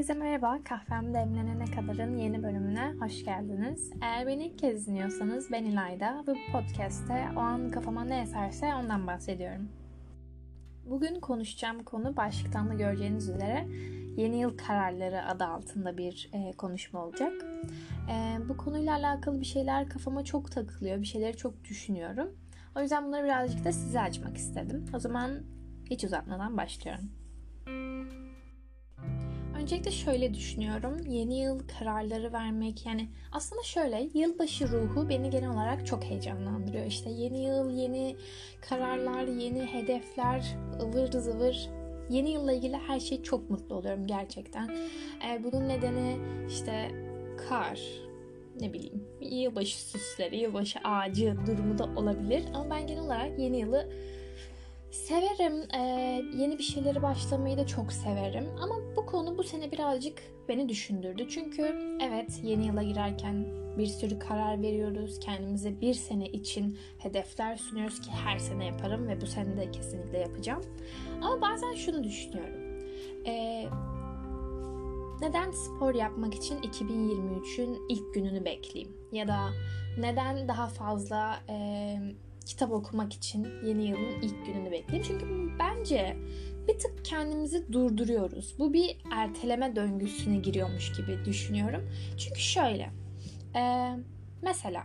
Herkese merhaba. Kahvem demlenene kadarın yeni bölümüne hoş geldiniz. Eğer beni ilk kez dinliyorsanız ben İlayda bu podcast'te o an kafama ne eserse ondan bahsediyorum. Bugün konuşacağım konu başlıktan da göreceğiniz üzere yeni yıl kararları adı altında bir e, konuşma olacak. E, bu konuyla alakalı bir şeyler kafama çok takılıyor, bir şeyleri çok düşünüyorum. O yüzden bunları birazcık da size açmak istedim. O zaman hiç uzatmadan başlıyorum. Öncelikle şöyle düşünüyorum. Yeni yıl kararları vermek yani aslında şöyle yılbaşı ruhu beni genel olarak çok heyecanlandırıyor. İşte yeni yıl, yeni kararlar, yeni hedefler, ıvır zıvır. Yeni yılla ilgili her şey çok mutlu oluyorum gerçekten. Ee, bunun nedeni işte kar, ne bileyim yılbaşı süsleri, yılbaşı ağacı durumu da olabilir. Ama ben genel olarak yeni yılı Severim. Ee, yeni bir şeyleri başlamayı da çok severim. Ama bu konu bu sene birazcık beni düşündürdü. Çünkü evet yeni yıla girerken bir sürü karar veriyoruz. Kendimize bir sene için hedefler sunuyoruz ki her sene yaparım ve bu sene de kesinlikle yapacağım. Ama bazen şunu düşünüyorum. Ee, neden spor yapmak için 2023'ün ilk gününü bekleyeyim? Ya da neden daha fazla... E, kitap okumak için yeni yılın ilk gününü bekleyeyim. Çünkü bence bir tık kendimizi durduruyoruz. Bu bir erteleme döngüsüne giriyormuş gibi düşünüyorum. Çünkü şöyle, e, mesela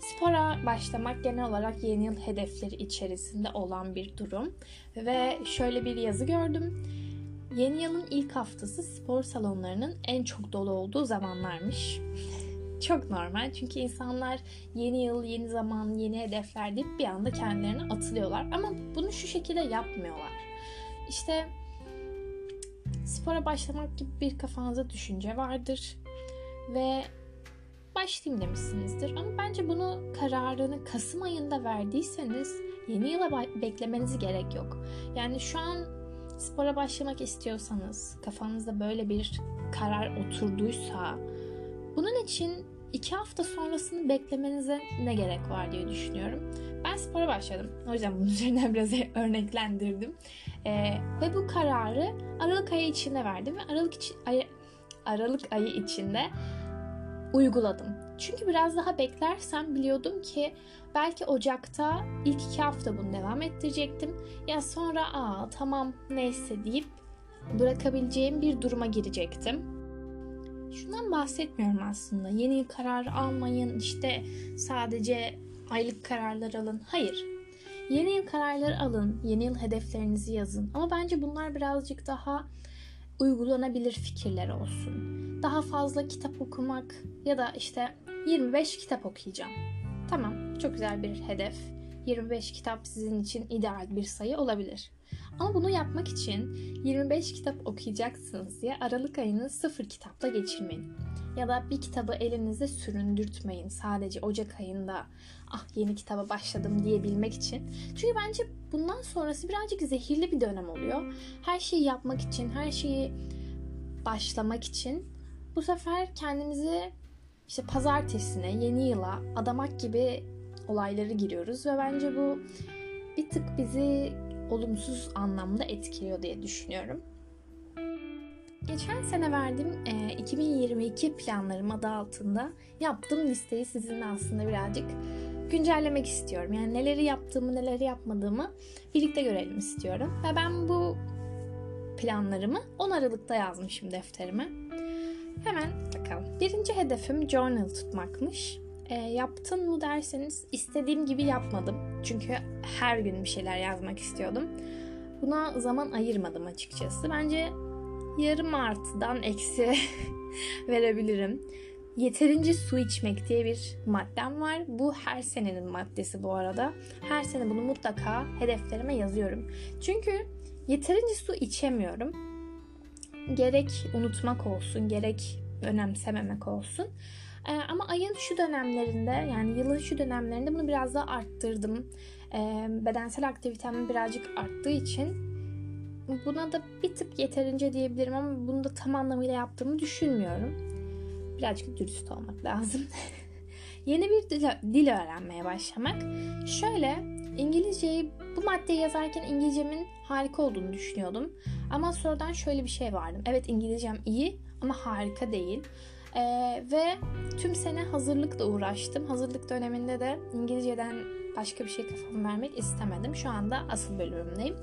spora başlamak genel olarak yeni yıl hedefleri içerisinde olan bir durum. Ve şöyle bir yazı gördüm. Yeni yılın ilk haftası spor salonlarının en çok dolu olduğu zamanlarmış. Çok normal çünkü insanlar yeni yıl, yeni zaman, yeni hedefler deyip bir anda kendilerine atılıyorlar. Ama bunu şu şekilde yapmıyorlar. İşte spora başlamak gibi bir kafanızda düşünce vardır ve başlayayım demişsinizdir. Ama bence bunu kararını Kasım ayında verdiyseniz yeni yıla beklemeniz gerek yok. Yani şu an spora başlamak istiyorsanız, kafanızda böyle bir karar oturduysa bunun için iki hafta sonrasını beklemenize ne gerek var diye düşünüyorum. Ben spora başladım. O yüzden bunun üzerinden biraz örneklendirdim. Ee, ve bu kararı Aralık ayı içinde verdim ve Aralık içi, ay, Aralık ayı içinde uyguladım. Çünkü biraz daha beklersem biliyordum ki belki Ocak'ta ilk iki hafta bunu devam ettirecektim. Ya sonra aa tamam neyse deyip bırakabileceğim bir duruma girecektim. Şundan bahsetmiyorum aslında. Yeni karar almayın, işte sadece aylık kararlar alın. Hayır. Yeni yıl kararları alın, yeni yıl hedeflerinizi yazın. Ama bence bunlar birazcık daha uygulanabilir fikirler olsun. Daha fazla kitap okumak ya da işte 25 kitap okuyacağım. Tamam, çok güzel bir hedef. 25 kitap sizin için ideal bir sayı olabilir. Ama bunu yapmak için 25 kitap okuyacaksınız diye Aralık ayını sıfır kitapla geçirmeyin. Ya da bir kitabı elinizde süründürtmeyin sadece Ocak ayında ah yeni kitaba başladım diyebilmek için. Çünkü bence bundan sonrası birazcık zehirli bir dönem oluyor. Her şeyi yapmak için, her şeyi başlamak için bu sefer kendimizi işte pazartesine, yeni yıla adamak gibi olayları giriyoruz ve bence bu bir tık bizi olumsuz anlamda etkiliyor diye düşünüyorum. Geçen sene verdiğim e, 2022 planlarım adı altında yaptığım listeyi sizinle aslında birazcık güncellemek istiyorum. Yani neleri yaptığımı, neleri yapmadığımı birlikte görelim istiyorum. Ve ben bu planlarımı 10 Aralık'ta yazmışım defterime. Hemen bakalım. Birinci hedefim journal tutmakmış. E, yaptın mı derseniz istediğim gibi yapmadım. Çünkü her gün bir şeyler yazmak istiyordum. Buna zaman ayırmadım açıkçası. Bence yarım artıdan eksi verebilirim. Yeterince su içmek diye bir maddem var. Bu her senenin maddesi bu arada. Her sene bunu mutlaka hedeflerime yazıyorum. Çünkü yeterince su içemiyorum. Gerek unutmak olsun, gerek önemsememek olsun. Ee, ama ayın şu dönemlerinde yani yılın şu dönemlerinde bunu biraz daha arttırdım. Ee, bedensel aktivitem birazcık arttığı için buna da bir tık yeterince diyebilirim ama bunu da tam anlamıyla yaptığımı düşünmüyorum. Birazcık dürüst olmak lazım. Yeni bir dil, dil öğrenmeye başlamak. Şöyle İngilizceyi Bu maddeyi yazarken İngilizcemin harika olduğunu düşünüyordum. Ama sonradan şöyle bir şey vardı. Evet İngilizcem iyi ama harika değil. Ee, ve tüm sene hazırlıkla uğraştım. Hazırlık döneminde de İngilizceden başka bir şey kafamı vermek istemedim. Şu anda asıl bölümümdeyim.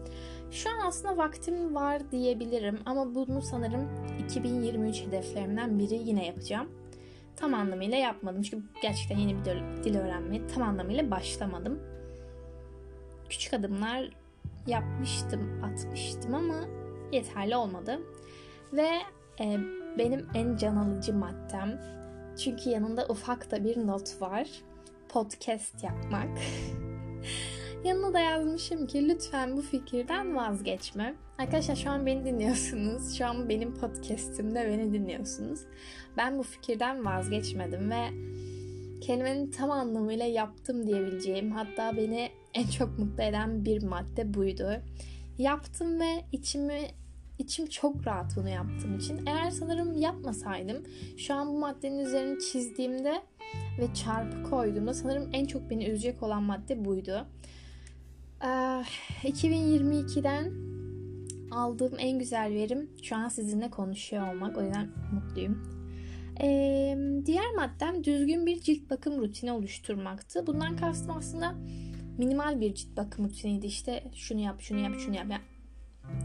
Şu an aslında vaktim var diyebilirim ama bunu sanırım 2023 hedeflerimden biri yine yapacağım. Tam anlamıyla yapmadım çünkü gerçekten yeni bir dil öğrenmeye tam anlamıyla başlamadım. Küçük adımlar yapmıştım, atmıştım ama yeterli olmadı. Ve e, benim en can alıcı maddem çünkü yanında ufak da bir not var. Podcast yapmak. Yanına da yazmışım ki lütfen bu fikirden vazgeçme. Arkadaşlar şu an beni dinliyorsunuz. Şu an benim podcastimde beni dinliyorsunuz. Ben bu fikirden vazgeçmedim ve kelimenin tam anlamıyla yaptım diyebileceğim hatta beni en çok mutlu eden bir madde buydu. Yaptım ve içimi içim çok rahat bunu yaptığım için. Eğer sanırım yapmasaydım şu an bu maddenin üzerini çizdiğimde ve çarpı koyduğumda sanırım en çok beni üzecek olan madde buydu. 2022'den aldığım en güzel verim şu an sizinle konuşuyor olmak. O yüzden mutluyum. Ee, diğer maddem düzgün bir cilt bakım rutini oluşturmaktı. Bundan kastım aslında minimal bir cilt bakım rutiniydi. İşte şunu yap, şunu yap, şunu yap. Yani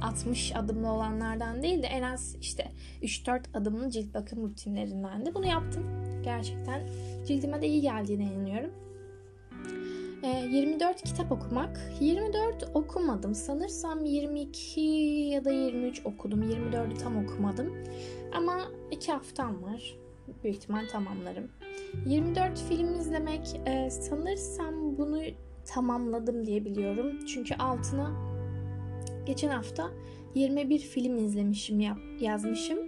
60 adımlı olanlardan değil de en az işte 3-4 adımlı cilt bakım rutinlerindendi. Bunu yaptım. Gerçekten cildime de iyi geldiğine inanıyorum. 24 ee, kitap okumak. 24 okumadım. Sanırsam 22 ya da 23 okudum. 24'ü tam okumadım. Ama 2 haftam var. Büyük ihtimal tamamlarım. 24 film izlemek e, sanırsam bunu tamamladım diye biliyorum. Çünkü altına geçen hafta 21 film izlemişim yap, yazmışım.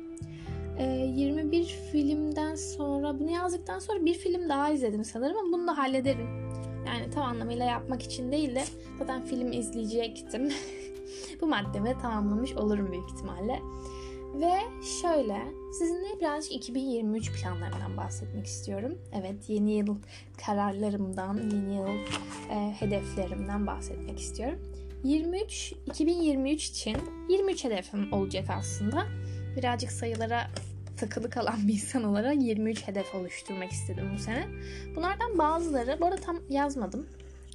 E, 21 filmden sonra bunu yazdıktan sonra bir film daha izledim sanırım ama bunu da hallederim. Yani tam anlamıyla yapmak için değil de zaten film izleyecektim. Bu maddemi tamamlamış olurum büyük ihtimalle. Ve şöyle sizinle birazcık 2023 planlarından bahsetmek istiyorum. Evet yeni yıl kararlarımdan, yeni yıl e, hedeflerimden bahsetmek istiyorum. 23 2023 için 23 hedefim olacak aslında. Birazcık sayılara takılı kalan bir insan olarak 23 hedef oluşturmak istedim bu sene. Bunlardan bazıları, bu arada tam yazmadım.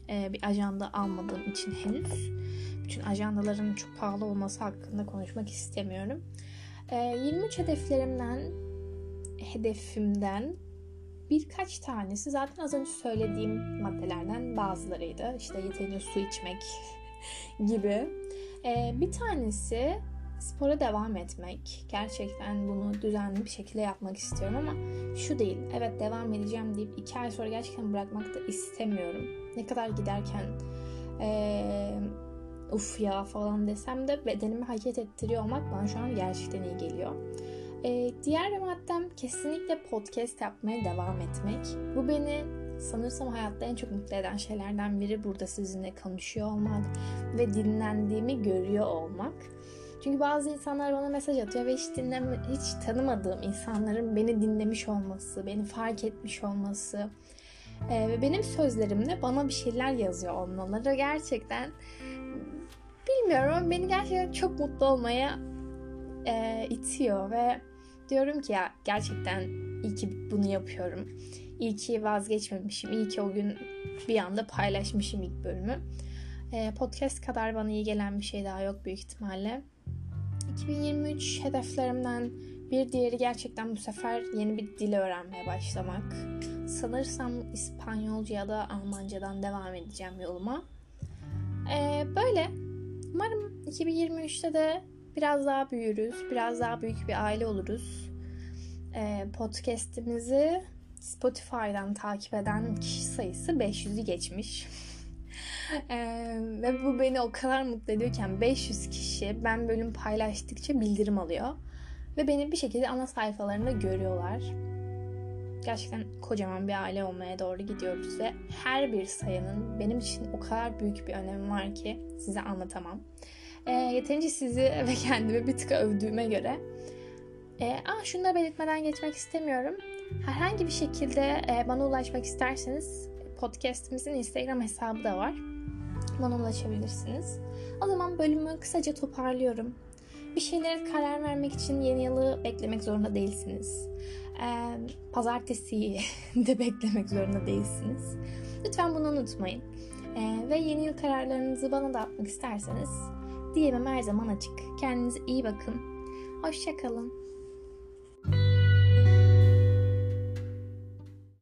Ee, bir ajanda almadığım için henüz. Bütün ajandaların çok pahalı olması hakkında konuşmak istemiyorum. Ee, 23 hedeflerimden, hedefimden birkaç tanesi zaten az önce söylediğim maddelerden bazılarıydı. İşte yeterince su içmek gibi. Ee, bir tanesi spora devam etmek. Gerçekten bunu düzenli bir şekilde yapmak istiyorum ama şu değil. Evet devam edeceğim deyip iki ay sonra gerçekten bırakmak da istemiyorum. Ne kadar giderken ee, uf ya falan desem de bedenimi hareket ettiriyor olmak bana şu an gerçekten iyi geliyor. Ee, diğer maddem kesinlikle podcast yapmaya devam etmek. Bu beni sanırsam hayatta en çok mutlu eden şeylerden biri burada sizinle konuşuyor olmak ve dinlendiğimi görüyor olmak. Çünkü bazı insanlar bana mesaj atıyor ve hiç dinleme, hiç tanımadığım insanların beni dinlemiş olması, beni fark etmiş olması e, ve benim sözlerimle bana bir şeyler yazıyor olmaları gerçekten bilmiyorum ama beni gerçekten çok mutlu olmaya e, itiyor ve diyorum ki ya gerçekten iyi ki bunu yapıyorum. İyi ki vazgeçmemişim. İyi ki o gün bir anda paylaşmışım ilk bölümü. E, podcast kadar bana iyi gelen bir şey daha yok büyük ihtimalle. 2023 hedeflerimden bir diğeri gerçekten bu sefer yeni bir dil öğrenmeye başlamak. Sanırsam İspanyolca ya da Almancadan devam edeceğim yoluma. Ee, böyle. Umarım 2023'te de biraz daha büyürüz. Biraz daha büyük bir aile oluruz. Ee, podcast'imizi Spotify'dan takip eden kişi sayısı 500'ü geçmiş. Ee, ve bu beni o kadar mutlu ediyorken 500 kişi ben bölüm paylaştıkça bildirim alıyor. Ve beni bir şekilde ana sayfalarında görüyorlar. Gerçekten kocaman bir aile olmaya doğru gidiyoruz ve her bir sayının benim için o kadar büyük bir önemi var ki size anlatamam. E, yeterince sizi ve kendimi bir tık övdüğüme göre e, ah şunu da belirtmeden geçmek istemiyorum. Herhangi bir şekilde e, bana ulaşmak isterseniz podcast'imizin Instagram hesabı da var bana ulaşabilirsiniz. O zaman bölümü kısaca toparlıyorum. Bir şeylere karar vermek için yeni yılı beklemek zorunda değilsiniz. Ee, pazartesiyi de beklemek zorunda değilsiniz. Lütfen bunu unutmayın. Ee, ve yeni yıl kararlarınızı bana da atmak isterseniz DM'im her zaman açık. Kendinize iyi bakın. Hoşçakalın.